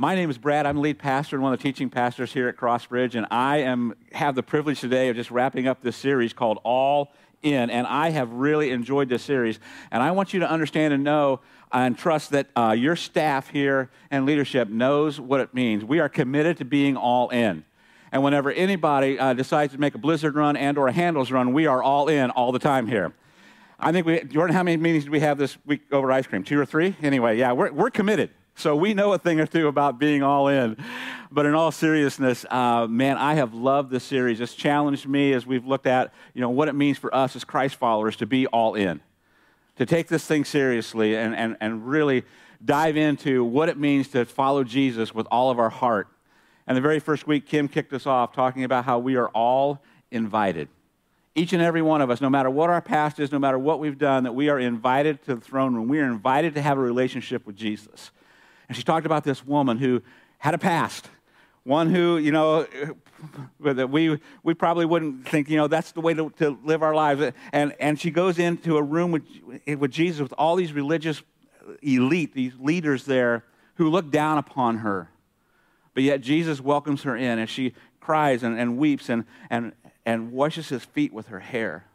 my name is Brad. I'm the lead pastor and one of the teaching pastors here at Crossbridge, and I am have the privilege today of just wrapping up this series called All In. And I have really enjoyed this series, and I want you to understand and know and trust that uh, your staff here and leadership knows what it means. We are committed to being all in. And whenever anybody uh, decides to make a blizzard run and or a Handel's run, we are all in all the time here. I think we, Jordan, how many meetings do we have this week over ice cream? Two or three? Anyway, yeah, we're, we're committed. So we know a thing or two about being all in. But in all seriousness, uh, man, I have loved this series. It's challenged me as we've looked at, you know, what it means for us as Christ followers to be all in, to take this thing seriously and, and, and really dive into what it means to follow Jesus with all of our heart. And the very first week, Kim kicked us off talking about how we are all invited. Each and every one of us, no matter what our past is, no matter what we've done, that we are invited to the throne room. We are invited to have a relationship with Jesus. And she talked about this woman who had a past, one who, you know, that we, we probably wouldn't think, you know, that's the way to, to live our lives. And, and she goes into a room with, with Jesus with all these religious elite, these leaders there who look down upon her. But yet Jesus welcomes her in and she cries and, and weeps and, and, and washes his feet with her hair.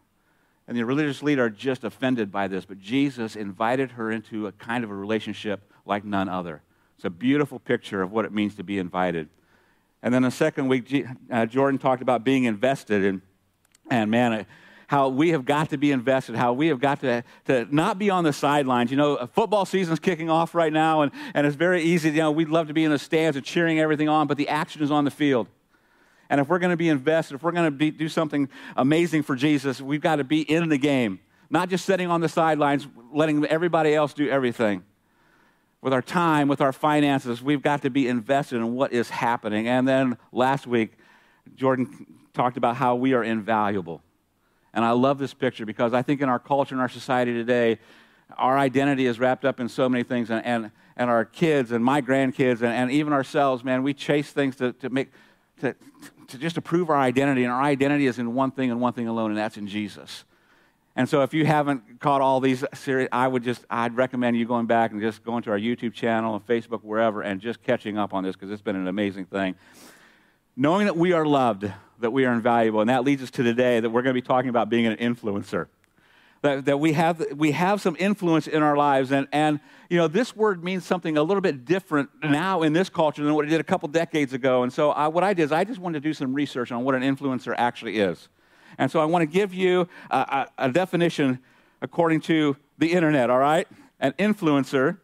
And the religious leader are just offended by this, but Jesus invited her into a kind of a relationship like none other. It's a beautiful picture of what it means to be invited. And then the second week, uh, Jordan talked about being invested, and, and man, uh, how we have got to be invested, how we have got to, to not be on the sidelines. You know, football season's kicking off right now, and, and it's very easy. You know, we'd love to be in the stands and cheering everything on, but the action is on the field. And if we're going to be invested, if we're going to do something amazing for Jesus, we've got to be in the game, not just sitting on the sidelines, letting everybody else do everything with our time, with our finances. We've got to be invested in what is happening. And then last week, Jordan talked about how we are invaluable. And I love this picture because I think in our culture, in our society today, our identity is wrapped up in so many things. And, and, and our kids and my grandkids and, and even ourselves, man, we chase things to, to make, to, to just to prove our identity. And our identity is in one thing and one thing alone, and that's in Jesus. And so if you haven't caught all these series, I would just, I'd recommend you going back and just going to our YouTube channel and Facebook, wherever, and just catching up on this because it's been an amazing thing. Knowing that we are loved, that we are invaluable, and that leads us to today that we're going to be talking about being an influencer. That, that we, have, we have some influence in our lives. And, and, you know, this word means something a little bit different now in this culture than what it did a couple decades ago. And so I, what I did is I just wanted to do some research on what an influencer actually is. And so I want to give you a, a, a definition according to the internet, all right? An influencer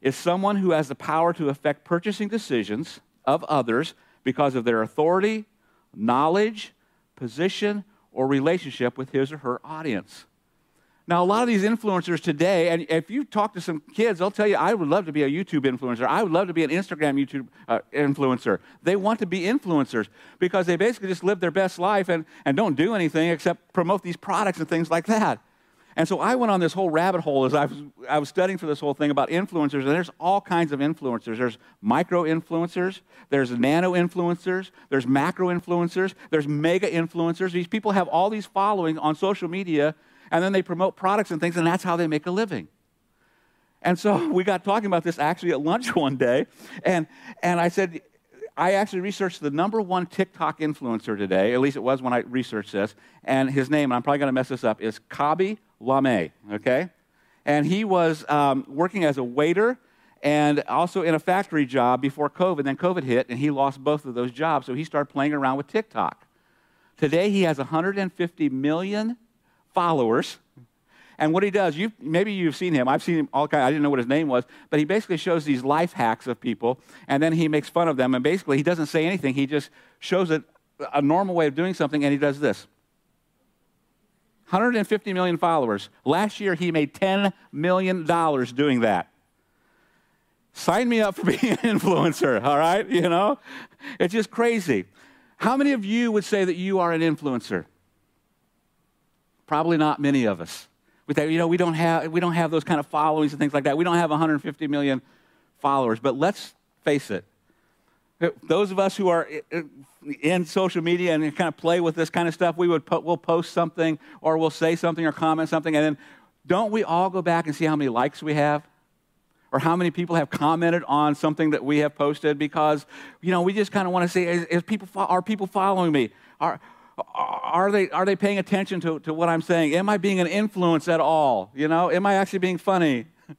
is someone who has the power to affect purchasing decisions of others because of their authority, knowledge, position, or relationship with his or her audience. Now, a lot of these influencers today, and if you talk to some kids, they'll tell you, I would love to be a YouTube influencer. I would love to be an Instagram YouTube uh, influencer. They want to be influencers because they basically just live their best life and, and don't do anything except promote these products and things like that. And so I went on this whole rabbit hole as I was, I was studying for this whole thing about influencers, and there's all kinds of influencers. There's micro influencers, there's nano influencers, there's macro influencers, there's mega influencers. These people have all these following on social media and then they promote products and things, and that's how they make a living. And so we got talking about this actually at lunch one day, and, and I said, I actually researched the number one TikTok influencer today, at least it was when I researched this, and his name, and I'm probably going to mess this up, is Khaby Lame, okay? And he was um, working as a waiter and also in a factory job before COVID. Then COVID hit, and he lost both of those jobs, so he started playing around with TikTok. Today, he has 150 million followers. And what he does, you maybe you've seen him. I've seen him all kind. I didn't know what his name was, but he basically shows these life hacks of people, and then he makes fun of them. And basically, he doesn't say anything. He just shows it a normal way of doing something, and he does this. 150 million followers. Last year, he made 10 million dollars doing that. Sign me up for being an influencer. All right, you know, it's just crazy. How many of you would say that you are an influencer? Probably not many of us. We think, you know, we don't have we don't have those kind of followings and things like that. We don't have 150 million followers. But let's face it. Uh, those of us who are uh, uh, in social media and kind of play with this kind of stuff, we would we'll post something or we'll say something or comment something, and then don't we all go back and see how many likes we have? or how many people have commented on something that we have posted because, you know, we just kind of want to see is, is people, are people following me? Are, are they, are they paying attention to, to what I'm saying? Am I being an influence at all? You know, am I actually being funny?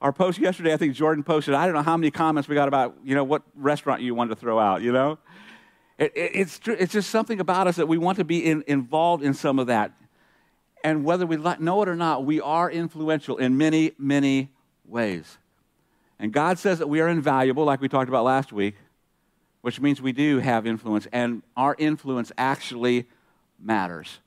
Our post yesterday, I think Jordan posted, I don't know how many comments we got about, you know, what restaurant you wanted to throw out, you know? It, it, it's, it's just something about us that we want to be in, involved in some of that. And whether we know it or not, we are influential in many, many ways. And God says that we are invaluable, like we talked about last week, which means we do have influence, and our influence actually matters.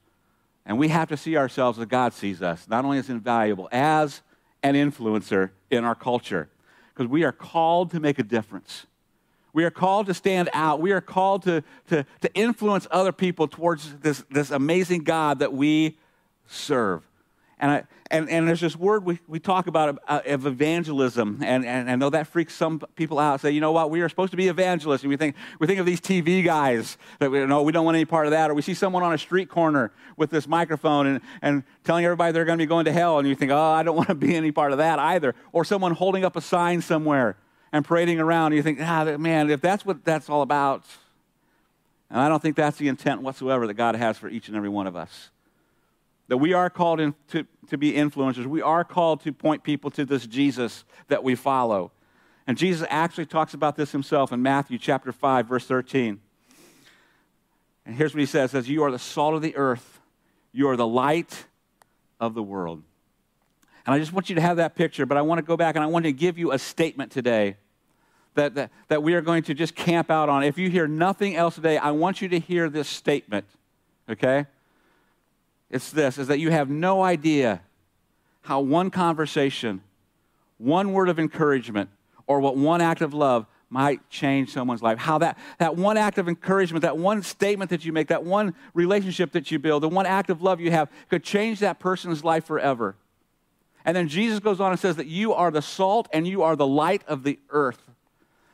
And we have to see ourselves as God sees us, not only as invaluable, as an influencer in our culture, because we are called to make a difference. We are called to stand out. We are called to, to, to influence other people towards this, this amazing God that we serve. And, I, and, and there's this word we, we talk about uh, of evangelism, and, and I know that freaks some people out. Say, you know what, we are supposed to be evangelists. And we think, we think of these TV guys that we, know we don't want any part of that. Or we see someone on a street corner with this microphone and, and telling everybody they're going to be going to hell, and you think, oh, I don't want to be any part of that either. Or someone holding up a sign somewhere and parading around, and you think, ah, man, if that's what that's all about, and I don't think that's the intent whatsoever that God has for each and every one of us that we are called in to, to be influencers. We are called to point people to this Jesus that we follow. And Jesus actually talks about this himself in Matthew chapter 5, verse 13. And here's what he says: says, You are the salt of the earth, you are the light of the world. And I just want you to have that picture, but I want to go back and I want to give you a statement today that, that, that we are going to just camp out on. If you hear nothing else today, I want you to hear this statement, okay? It's this is that you have no idea how one conversation, one word of encouragement, or what one act of love might change someone's life. How that, that one act of encouragement, that one statement that you make, that one relationship that you build, the one act of love you have could change that person's life forever. And then Jesus goes on and says that you are the salt and you are the light of the earth.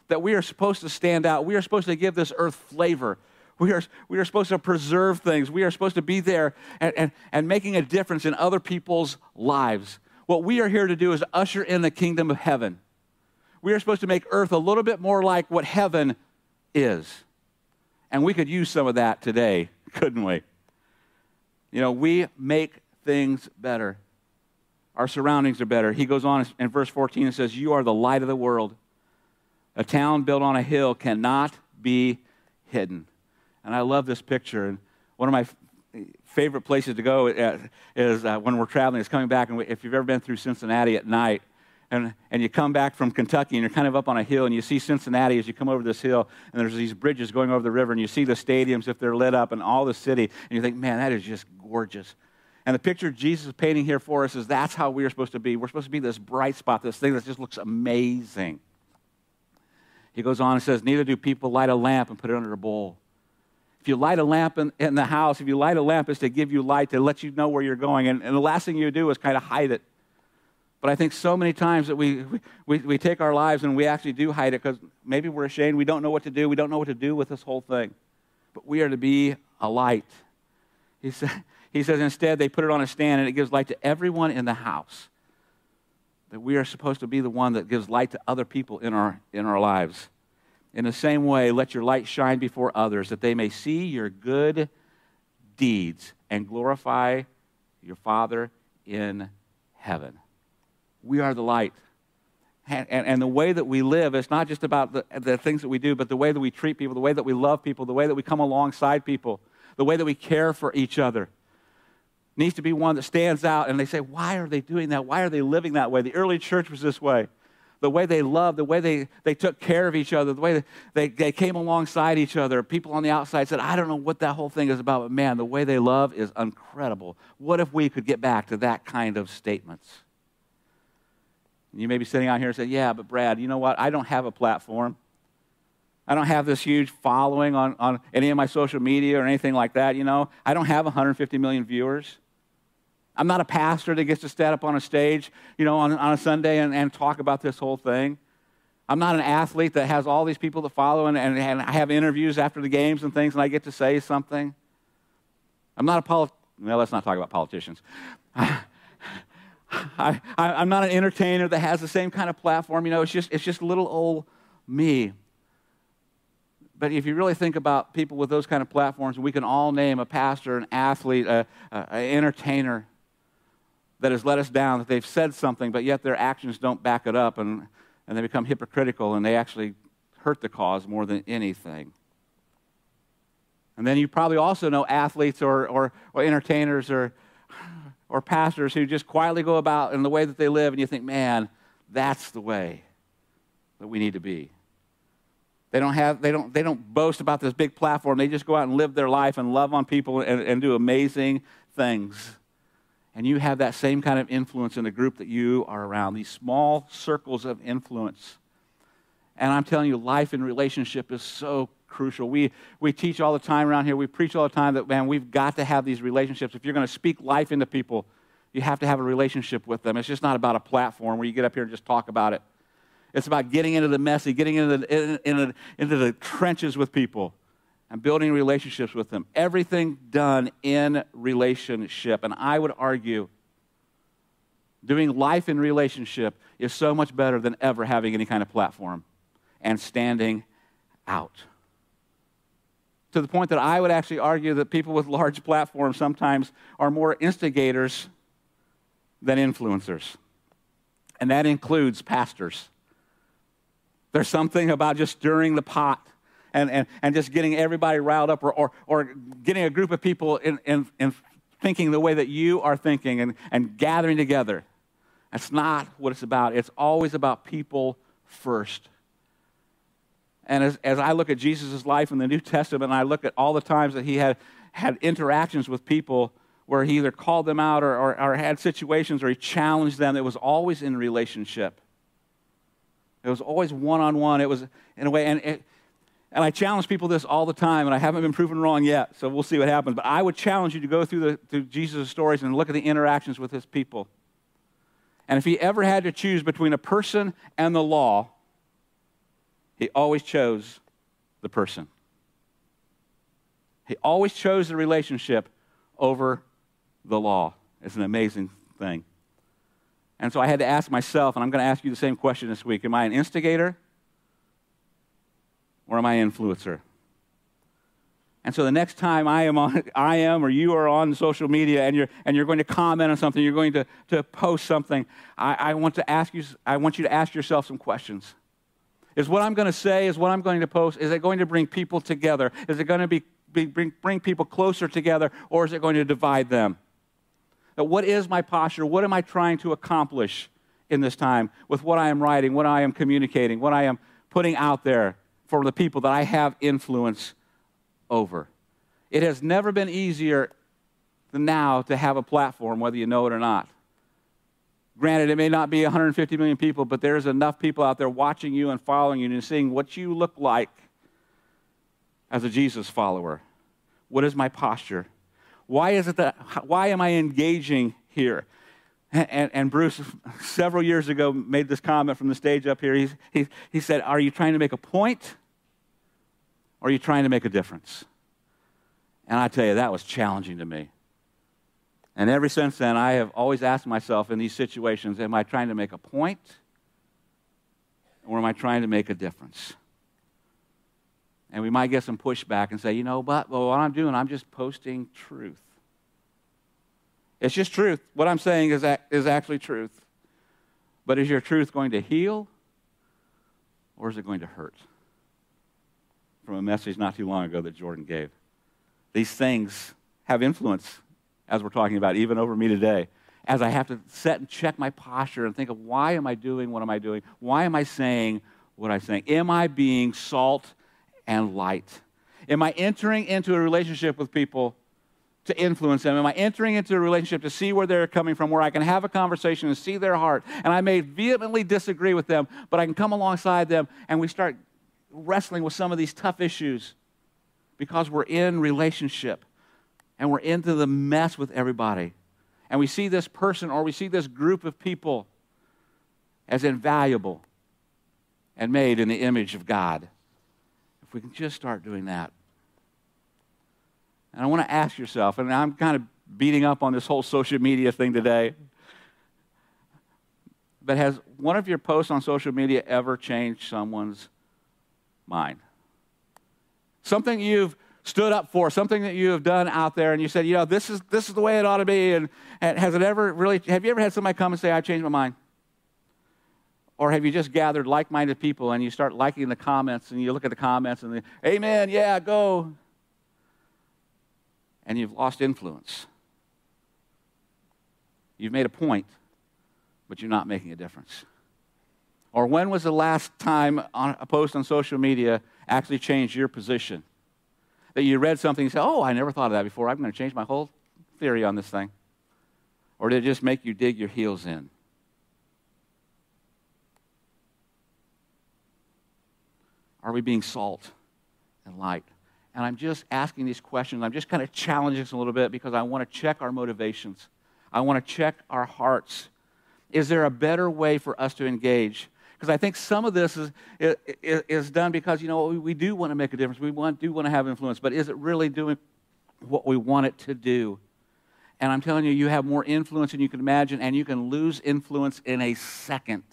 That we are supposed to stand out. We are supposed to give this earth flavor. We are, we are supposed to preserve things. We are supposed to be there and, and, and making a difference in other people's lives. What we are here to do is usher in the kingdom of heaven. We are supposed to make earth a little bit more like what heaven is. And we could use some of that today, couldn't we? You know, we make things better. Our surroundings are better. He goes on in verse 14 and says, You are the light of the world. A town built on a hill cannot be hidden. And I love this picture. And one of my favorite places to go uh, is uh, when we're traveling, is coming back. And if you've ever been through Cincinnati at night, and, and you come back from Kentucky and you're kind of up on a hill and you see Cincinnati as you come over this hill and there's these bridges going over the river and you see the stadiums if they're lit up and all the city and you think, man, that is just gorgeous. And the picture Jesus is painting here for us is that's how we are supposed to be. We're supposed to be this bright spot, this thing that just looks amazing. He goes on and says, Neither do people light a lamp and put it under a bowl if you light a lamp in, in, the house, if you light a lamp, is to give you light, to let you know where you're going. And, and the last thing you do is kind of hide it. But I think so many times that we, we, we take our lives and we actually do hide it because maybe we're ashamed. We don't know what to do. We don't know what to do with this whole thing. But we are to be a light. He, sa- he says instead they put it on a stand and it gives light to everyone in the house. That we are supposed to be the one that gives light to other people in our, in our lives. In the same way, let your light shine before others, that they may see your good deeds and glorify your Father in heaven. We are the light. And, and, and, the way that we live, is not just about the, the things that we do, but the way that we treat people, the way that we love people, the way that we come alongside people, the way that we care for each other needs to be one that stands out. And they say, why are they doing that? Why are they living that way? The early church was this way the way they loved, the way they, they took care of each other, the way they, they, came alongside each other. People on the outside said, I don't know what that whole thing is about, but man, the way they love is incredible. What if we could get back to that kind of statements? You may be sitting out here and say, Yeah, but Brad, you know what? I don't have a platform. I don't have this huge following on, on any of my social media or anything like that, you know. I don't have 150 million viewers. I'm not a pastor that gets to stand up on a stage, you know, on, on a Sunday and, and talk about this whole thing. I'm not an athlete that has all these people that follow and, and, and I have interviews after the games and things and I get to say something. I'm not a polit- well, let's not talk about politicians. I, I, am not an entertainer that has the same kind of platform. You know, it's just, it's just little old me. But if you really think about people with those kind of platforms, we can all name a pastor, an athlete, an entertainer that has let us down, that they've said something, but yet their actions don't back it up, and, and they become hypocritical, and they actually hurt the cause more than anything. And then you probably also know athletes or, or, or entertainers or, or pastors who just quietly go about in the way that they live, and you think, man, that's the way that we need to be. They don't, have, they, don't, they don't boast about this big platform. They just go out and live their life and love on people and, and do amazing things. And you have that same kind of influence in the group that you are around, these small circles of influence. And I'm telling you, life and relationship is so crucial. We, we teach all the time around here, we preach all the time that, man, we've got to have these relationships. If you're going to speak life into people, you have to have a relationship with them. It's just not about a platform where you get up here and just talk about it. It's about getting into the messy, getting into the, in, in, into the trenches with people and building relationships with them. Everything done in relationship. And I would argue doing life in relationship is so much better than ever having any kind of platform and standing out. To the point that I would actually argue that people with large platforms sometimes are more instigators than influencers. And that includes pastors. There's something about just stirring the pot and, and, and just getting everybody riled up or, or, or getting a group of people in, in, in thinking the way that you are thinking and, and gathering together. That's not what it's about. It's always about people first. And as, as I look at Jesus' life in the New Testament, and I look at all the times that he had, had interactions with people where he either called them out or, or, or had situations or he challenged them, it was always in relationship. It was always one on one. It was in a way, and, it, and I challenge people this all the time, and I haven't been proven wrong yet, so we'll see what happens. But I would challenge you to go through, the, through Jesus' stories and look at the interactions with his people. And if he ever had to choose between a person and the law, he always chose the person. He always chose the relationship over the law. It's an amazing thing. And so I had to ask myself, and I'm going to ask you the same question this week Am I an instigator or am I influencer? And so the next time I am, on, I am or you are on social media and you're, and you're going to comment on something, you're going to, to post something, I, I, want to ask you, I want you to ask yourself some questions. Is what I'm going to say, is what I'm going to post, is it going to bring people together? Is it going to be, be bring, bring people closer together or is it going to divide them? what is my posture? What am I trying to accomplish in this time with what I am writing, what I am communicating, what I am putting out there for the people that I have influence over? It has never been easier than now to have a platform, whether you know it or not. Granted, it may not be 150 million people, but there's enough people out there watching you and following you and seeing what you look like as a Jesus follower. What is my posture? Why is it that, why am I engaging here? And, and, Bruce, several years ago, made this comment from the stage up here. He, he, he said, Are you trying to make a point or are you trying to make a difference? And I tell you, that was challenging to me. And ever since then, I have always asked myself in these situations Am I trying to make a point or am I trying to make a difference? And we might get some pushback and say, you know, but well, what I'm doing, I'm just posting truth. It's just truth. What I'm saying is, is actually truth. But is your truth going to heal or is it going to hurt? From a message not too long ago that Jordan gave. These things have influence, as we're talking about, even over me today. As I have to set and check my posture and think of why am I doing what am I doing? Why am I saying what I'm saying? Am I being salt and light? Am I entering into a relationship with people to influence them? Am I entering into a relationship to see where they're coming from, where I can have a conversation and see their heart? And I may vehemently disagree with them, but I can come alongside them and we start wrestling with some of these tough issues because we're in relationship and we're into the mess with everybody. And we see this person or we see this group of people as invaluable and made in the image of God. If we can just start doing that. And I want to ask yourself, and I'm kind of beating up on this whole social media thing today. but has one of your posts on social media ever changed someone's mind? Something you've stood up for, something that you have done out there, and you said, you know, this is, this is the way it ought to be. And, and has it ever really, have you ever had somebody come and say, I changed my mind? Or have you just gathered like minded people and you start liking the comments and you look at the comments and the, Amen, yeah, go. And you've lost influence. You've made a point, but you're not making a difference. Or when was the last time a post on social media actually changed your position? That you read something and said, Oh, I never thought of that before. I'm going to change my whole theory on this thing. Or did it just make you dig your heels in? Are we being salt and light? And I'm just asking these questions. I'm just kind of challenging us a little bit because I want to check our motivations. I want to check our hearts. Is there a better way for us to engage? Because I think some of this is, is, is done because, you know, we, do want to make a difference. We want, do want to have influence, but is it really doing what we want it to do? And I'm telling you, you have more influence than you can imagine, and you can lose influence in a second.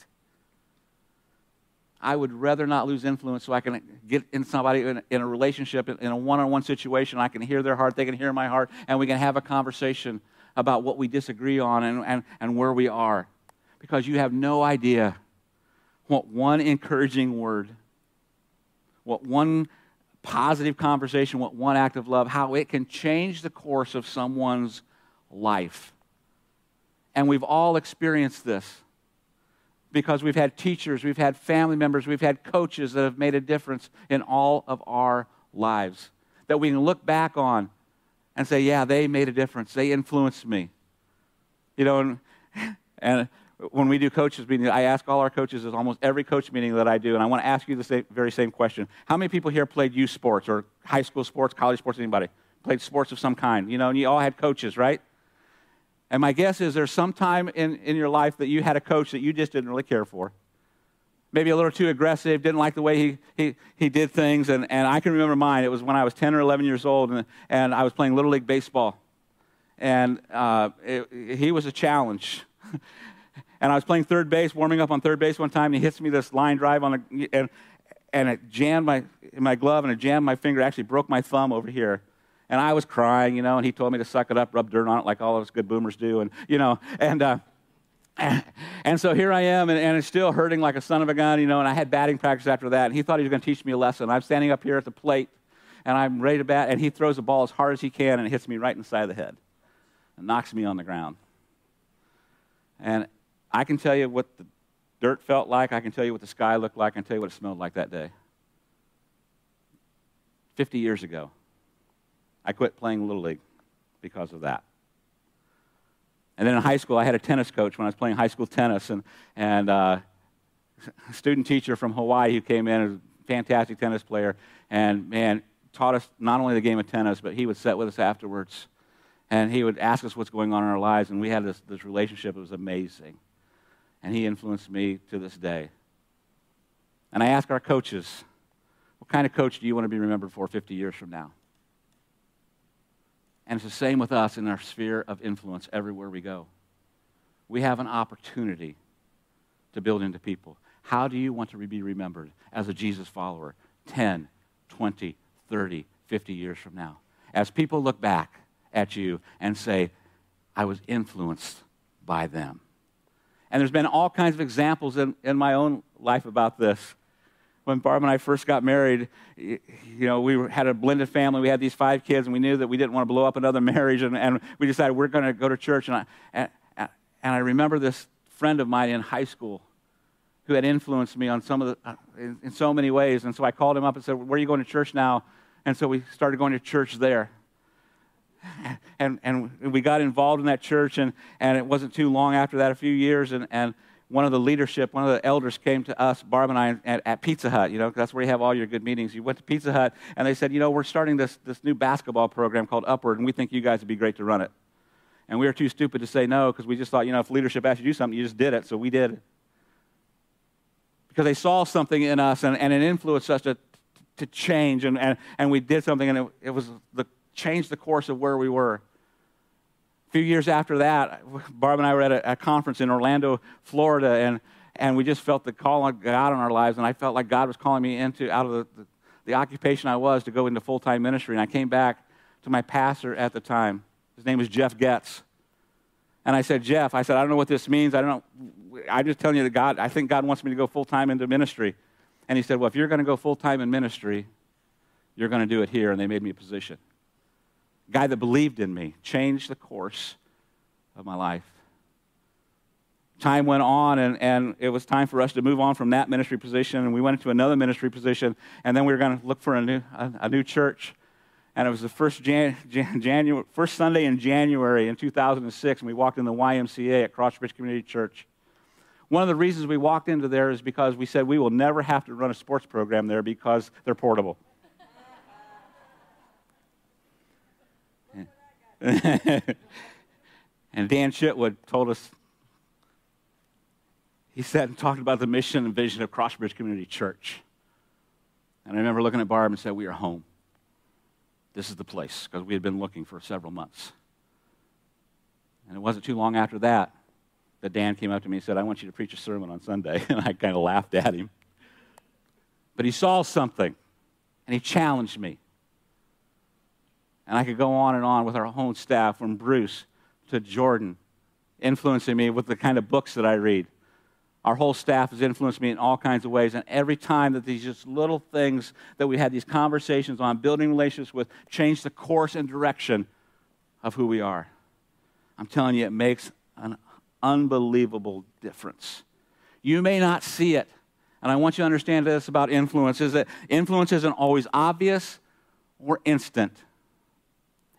I would rather not lose influence so I can get in somebody in, in a relationship, in a one on one situation. I can hear their heart, they can hear my heart, and we can have a conversation about what we disagree on and, and, and where we are. Because you have no idea what one encouraging word, what one positive conversation, what one act of love, how it can change the course of someone's life. And we've all experienced this because we've had teachers, we've had family members, we've had coaches that have made a difference in all of our lives that we can look back on and say, yeah, they made a difference. They influenced me. You know, and, and when we do coaches meetings, I ask all our coaches at almost every coach meeting that I do, and I want to ask you the same, very same question. How many people here played youth sports or high school sports, college sports, anybody? Played sports of some kind, you know, and you all had coaches, right? And my guess is there's some time in, in your life that you had a coach that you just didn't really care for. Maybe a little too aggressive, didn't like the way he, he, he did things. And, and I can remember mine. It was when I was 10 or 11 years old, and, and I was playing Little League Baseball. And uh, it, he was a challenge. and I was playing third base, warming up on third base one time, and he hits me this line drive on the, and, and it jammed my, my glove, and it jammed my finger, actually broke my thumb over here. And I was crying, you know, and he told me to suck it up, rub dirt on it like all of us good boomers do, and, you know, and, uh, and so here I am, and, and, it's still hurting like a son of a gun, you know, and I had batting practice after that, and he thought he was going to teach me a lesson. I'm standing up here at the plate, and I'm ready to bat, and he throws the ball as hard as he can, and it hits me right in the side of the head and knocks me on the ground. And I can tell you what the dirt felt like, I can tell you what the sky looked like, I can tell you what it smelled like that day. 50 years ago. I quit playing Little League because of that. And then in high school, I had a tennis coach when I was playing high school tennis, and, and uh, a student teacher from Hawaii who came in, a fantastic tennis player, and man, taught us not only the game of tennis, but he would sit with us afterwards. And he would ask us what's going on in our lives, and we had this, this relationship. It was amazing. And he influenced me to this day. And I ask our coaches, what kind of coach do you want to be remembered for 50 years from now? And it's the same with us in our sphere of influence everywhere we go. We have an opportunity to build into people. How do you want to be remembered as a Jesus follower 10, 20, 30, 50 years from now? As people look back at you and say, I was influenced by them. And there's been all kinds of examples in, in my own life about this when Barb and I first got married, you know, we had a blended family. We had these five kids, and we knew that we didn't want to blow up another marriage. And, and we decided we're going to go to church. And I, and, and I remember this friend of mine in high school who had influenced me on some of the, uh, in, in so many ways. And so I called him up and said, Where are you going to church now? And so we started going to church there. And, and we got involved in that church, and, and it wasn't too long after that, a few years, and, and one of the leadership, one of the elders came to us, Barb and I, at, at Pizza Hut. You know, that's where you have all your good meetings. You went to Pizza Hut, and they said, you know, we're starting this, this new basketball program called Upward, and we think you guys would be great to run it. And we were too stupid to say no because we just thought, you know, if leadership asked you to do something, you just did it, so we did. Because they saw something in us, and, and it influenced us to, to change, and, and, and we did something, and it, it was the, changed the course of where we were. Few years after that, Barb and I were at a, a conference in Orlando, Florida, and, and we just felt the call of God on our lives. And I felt like God was calling me into out of the, the, the occupation I was to go into full time ministry. And I came back to my pastor at the time. His name was Jeff Getz. And I said, Jeff, I said, I don't know what this means. I don't know. I'm just telling you that God, I think God wants me to go full time into ministry. And he said, Well, if you're going to go full time in ministry, you're going to do it here. And they made me a position. Guy that believed in me changed the course of my life. Time went on, and, and it was time for us to move on from that ministry position. And we went into another ministry position, and then we were going to look for a new, a, a new church and it was the first, Jan, Jan, January, first Sunday in January in 2006, and we walked in the YMCA at Crossbridge Community Church. One of the reasons we walked into there is because we said we will never have to run a sports program there because they're portable. and Dan Chitwood told us, he sat and talked about the mission and vision of Crossbridge Community Church. And I remember looking at Barb and said, We are home this is the place because we had been looking for several months. And it wasn't too long after that that Dan came up to me and said, I want you to preach a sermon on Sunday. And I kind of laughed at him. But he saw something and he challenged me. And I could go on and on with our own staff, from Bruce to Jordan, influencing me with the kind of books that I read. Our whole staff has influenced me in all kinds of ways. And every time that these just little things that we had these conversations on, building relationships with, change the course and direction of who we are. I'm telling you, it makes an unbelievable difference. You may not see it. And I want you to understand this about influence is that influence isn't always obvious or instant.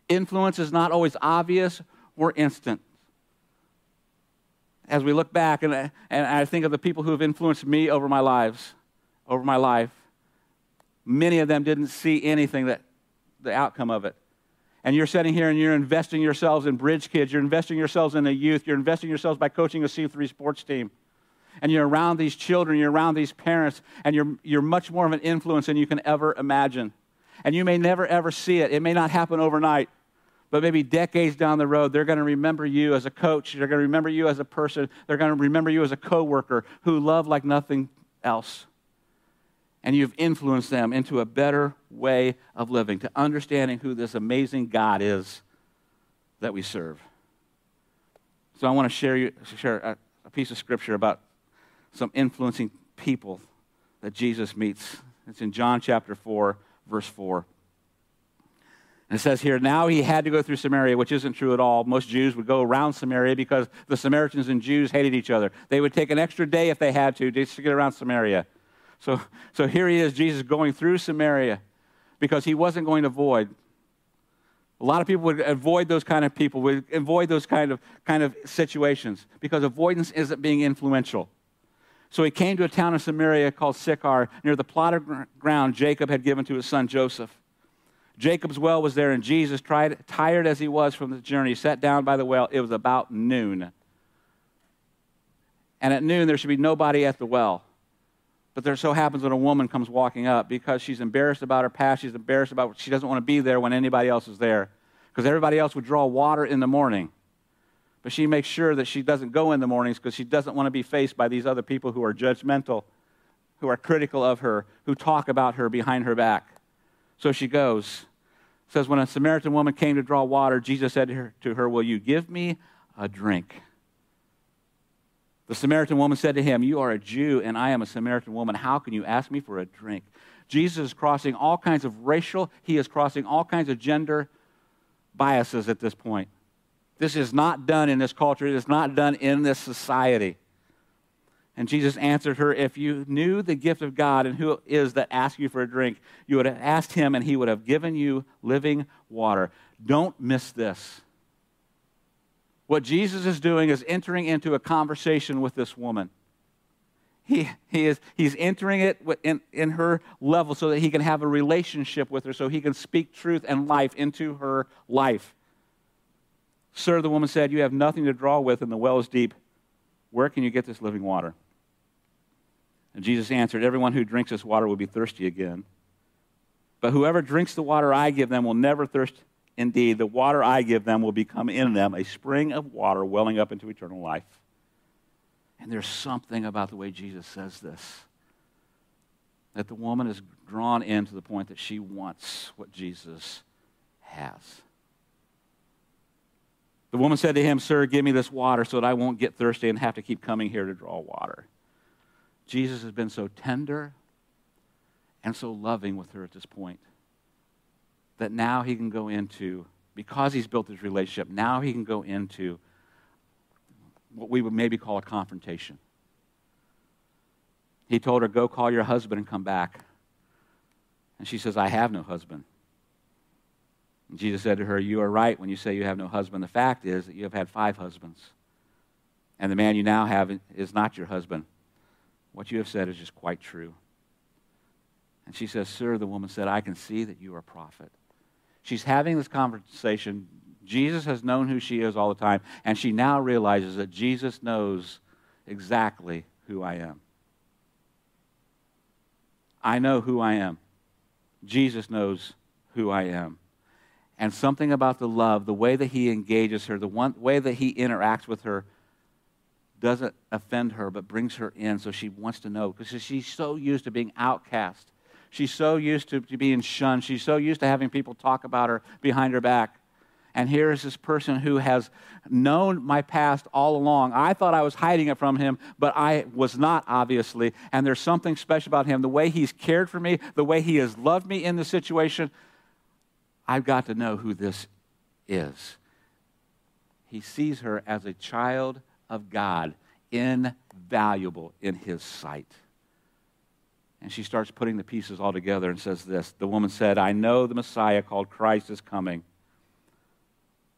Influence is not always obvious or instant as we look back and, and I think of the people who have influenced me over my lives, over my life, many of them didn't see anything that the outcome of it. And you're sitting here and you're investing yourselves in bridge kids, you're investing yourselves in the youth, you're investing yourselves by coaching a C3 sports team. And you're around these children, you're around these parents, and you're, you're much more of an influence than you can ever imagine. And you may never ever see it. It may not happen overnight but maybe decades down the road, they're going to remember you as a coach. They're going to remember you as a person. They're going to remember you as a coworker who loved like nothing else. And you've influenced them into a better way of living, to understanding who this amazing God is that we serve. So I want to share, you, share a, piece of scripture about some influencing people that Jesus meets. It's in John chapter 4, verse 4. And it says here, now he had to go through Samaria, which isn't true at all. Most Jews would go around Samaria because the Samaritans and Jews hated each other. They would take an extra day if they had to just to get around Samaria. So, so here he is, Jesus going through Samaria because he wasn't going to avoid. A lot of people would avoid those kind of people, would avoid those kind of, kind of situations because avoidance isn't being influential. So he came to a town in Samaria called Sychar, near the plot of ground Jacob had given to his son Joseph. Jacob's well was there, and Jesus, tried, tired as he was from the journey, sat down by the well. It was about noon. And at noon, there should be nobody at the well. But there so happens when a woman comes walking up because she's embarrassed about her past. She's embarrassed about she doesn't want to be there when anybody else is there because everybody else would draw water in the morning. But she makes sure that she doesn't go in the mornings because she doesn't want to be faced by these other people who are judgmental, who are critical of her, who talk about her behind her back. So she goes. It says, When a Samaritan woman came to draw water, Jesus said to her, to her, Will you give me a drink? The Samaritan woman said to him, You are a Jew, and I am a Samaritan woman. How can you ask me for a drink? Jesus is crossing all kinds of racial, he is crossing all kinds of gender biases at this point. This is not done in this culture, it is not done in this society. And Jesus answered her, If you knew the gift of God and who it is that asks you for a drink, you would have asked him and he would have given you living water. Don't miss this. What Jesus is doing is entering into a conversation with this woman. He, he is, he's entering it in, in her level so that he can have a relationship with her, so he can speak truth and life into her life. Sir, the woman said, You have nothing to draw with, and the well is deep. Where can you get this living water? And Jesus answered, Everyone who drinks this water will be thirsty again. But whoever drinks the water I give them will never thirst indeed, the water I give them will become in them a spring of water welling up into eternal life. And there's something about the way Jesus says this that the woman is drawn in to the point that she wants what Jesus has. The woman said to him, Sir, give me this water so that I won't get thirsty and have to keep coming here to draw water. Jesus has been so tender and so loving with her at this point that now he can go into, because he's built this relationship, now he can go into what we would maybe call a confrontation. He told her, Go call your husband and come back. And she says, I have no husband. And Jesus said to her, You are right when you say you have no husband. The fact is that you have had five husbands. And the man you now have is not your husband. What you have said is just quite true. And she says, Sir, the woman said, I can see that you are a prophet. She's having this conversation. Jesus has known who she is all the time, and she now realizes that Jesus knows exactly who I am. I know who I am. Jesus knows who I am. And something about the love, the way that he engages her, the one, way that he interacts with her, doesn't offend her, but brings her in so she wants to know. Because she's so used to being outcast. She's so used to, to being shunned. She's so used to having people talk about her behind her back. And here is this person who has known my past all along. I thought I was hiding it from him, but I was not, obviously. And there's something special about him. The way he's cared for me, the way he has loved me in the situation. I've got to know who this is. He sees her as a child of God, invaluable in his sight. And she starts putting the pieces all together and says this The woman said, I know the Messiah called Christ is coming.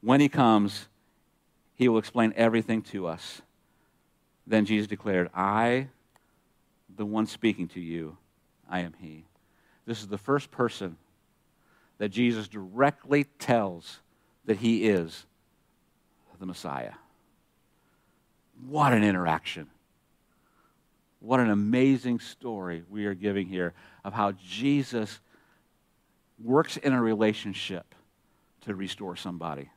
When he comes, he will explain everything to us. Then Jesus declared, I, the one speaking to you, I am he. This is the first person that Jesus directly tells that he is the Messiah. What an interaction. What an amazing story we are giving here of how Jesus works in a relationship to restore somebody.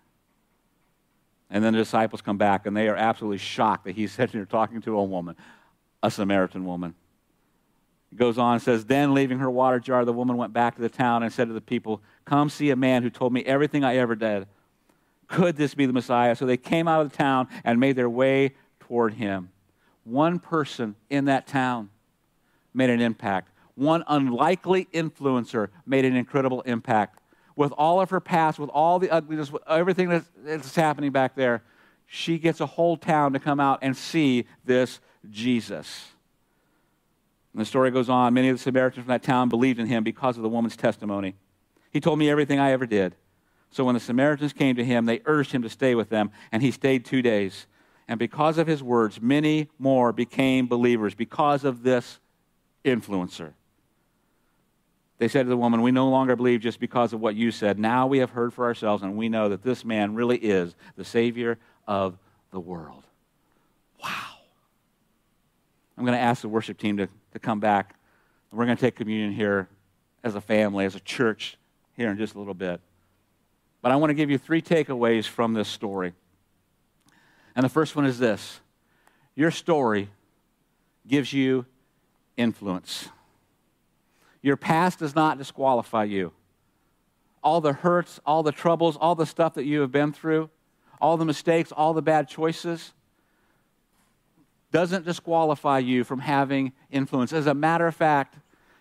And then the disciples come back and they are absolutely shocked that he's sitting here talking to a woman, a Samaritan woman. It goes on and says, Then leaving her water jar, the woman went back to the town and said to the people, Come see a man who told me everything I ever did. Could this be the Messiah? So they came out of the town and made their way toward him. One person in that town made an impact. One unlikely influencer made an incredible impact with all of her past, with all the ugliness, with everything that's happening back there, she gets a whole town to come out and see this Jesus. And the story goes on. Many of the Samaritans from that town believed in him because of the woman's testimony. He told me everything I ever did. So when the Samaritans came to him, they urged him to stay with them, and he stayed two days. And because of his words, many more became believers because of this influencer. They said to the woman, We no longer believe just because of what you said. Now we have heard for ourselves, and we know that this man really is the Savior of the world. Wow. I'm going to ask the worship team to, to come back. We're going to take communion here as a family, as a church, here in just a little bit. But I want to give you three takeaways from this story. And the first one is this your story gives you influence. Your past does not disqualify you. All the hurts, all the troubles, all the stuff that you have been through, all the mistakes, all the bad choices, doesn't disqualify you from having influence. As a matter of fact,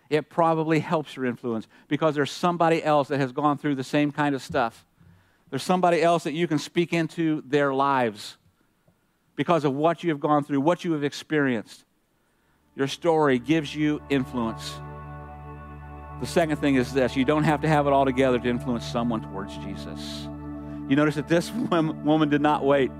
it probably helps your influence because there's somebody else that has gone through the same kind of stuff. There's somebody else that you can speak into their lives because of what you have gone through, what you have experienced. Your story gives you influence. The second thing is this you don't have to have it all together to influence someone towards Jesus. You notice that this woman did not wait.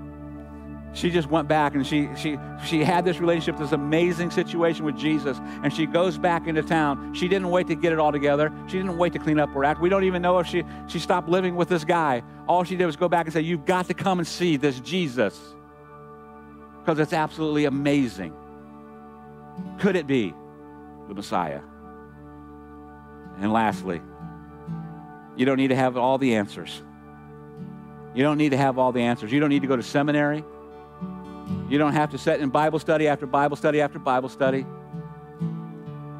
She just went back and she, she, she had this relationship, this amazing situation with Jesus, and she goes back into town. She didn't wait to get it all together. She didn't wait to clean up her act. We don't even know if she, she stopped living with this guy. All she did was go back and say, You've got to come and see this Jesus because it's absolutely amazing. Could it be the Messiah? And lastly, you don't need to have all the answers. You don't need to have all the answers. You don't need to go to seminary. You don't have to sit in Bible study after Bible study after Bible study.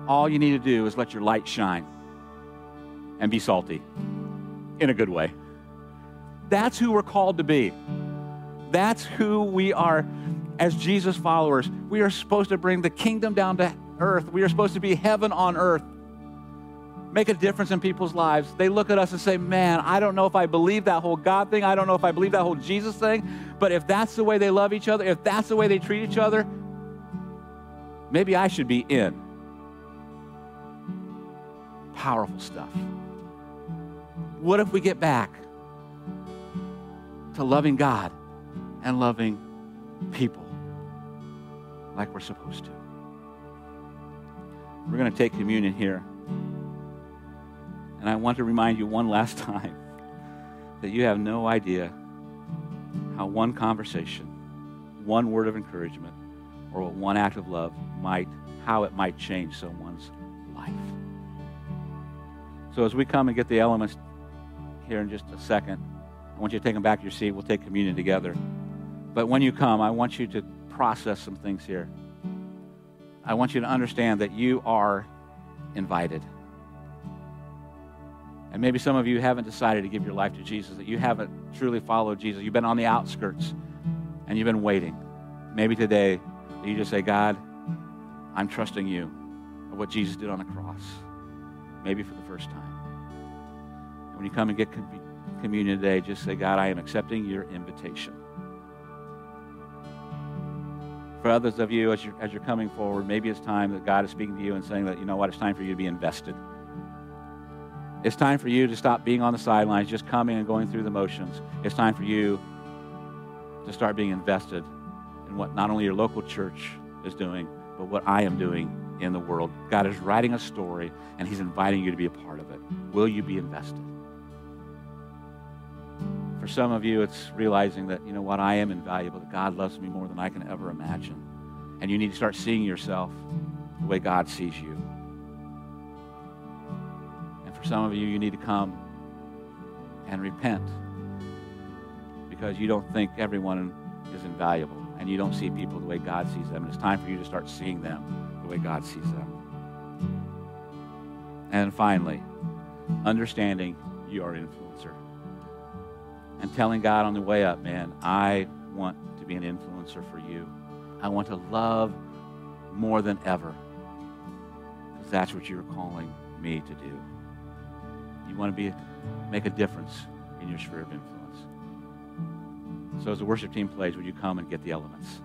All you need to do is let your light shine and be salty in a good way. That's who we're called to be. That's who we are as Jesus followers. We are supposed to bring the kingdom down to earth. We are supposed to be heaven on earth. Make a difference in people's lives. They look at us and say, Man, I don't know if I believe that whole God thing. I don't know if I believe that whole Jesus thing. But if that's the way they love each other, if that's the way they treat each other, maybe I should be in. Powerful stuff. What if we get back to loving God and loving people like we're supposed to? We're going to take communion here. And I want to remind you one last time that you have no idea how one conversation, one word of encouragement, or one act of love might, how it might change someone's life. So as we come and get the elements here in just a second, I want you to take them back to your seat. We'll take communion together. But when you come, I want you to process some things here. I want you to understand that you are invited. And maybe some of you haven't decided to give your life to Jesus, that you haven't truly followed Jesus. You've been on the outskirts and you've been waiting. Maybe today you just say, God, I'm trusting you of what Jesus did on the cross. Maybe for the first time. When you come and get communion today, just say, God, I am accepting your invitation. For others of you, as you're, as you're coming forward, maybe it's time that God is speaking to you and saying that, you know what, it's time for you to be invested. It's time for you to stop being on the sidelines, just coming and going through the motions. It's time for you to start being invested in what not only your local church is doing, but what I am doing in the world. God is writing a story, and He's inviting you to be a part of it. Will you be invested? For some of you, it's realizing that, you know what, I am invaluable, that God loves me more than I can ever imagine. And you need to start seeing yourself the way God sees you. For some of you, you need to come and repent because you don't think everyone is invaluable and you don't see people the way God sees them. And it's time for you to start seeing them the way God sees them. And finally, understanding you are an influencer. And telling God on the way up, man, I want to be an influencer for you. I want to love more than ever. Because that's what you're calling me to do. You want to be make a difference in your sphere of influence. So as the worship team plays, would you come and get the elements?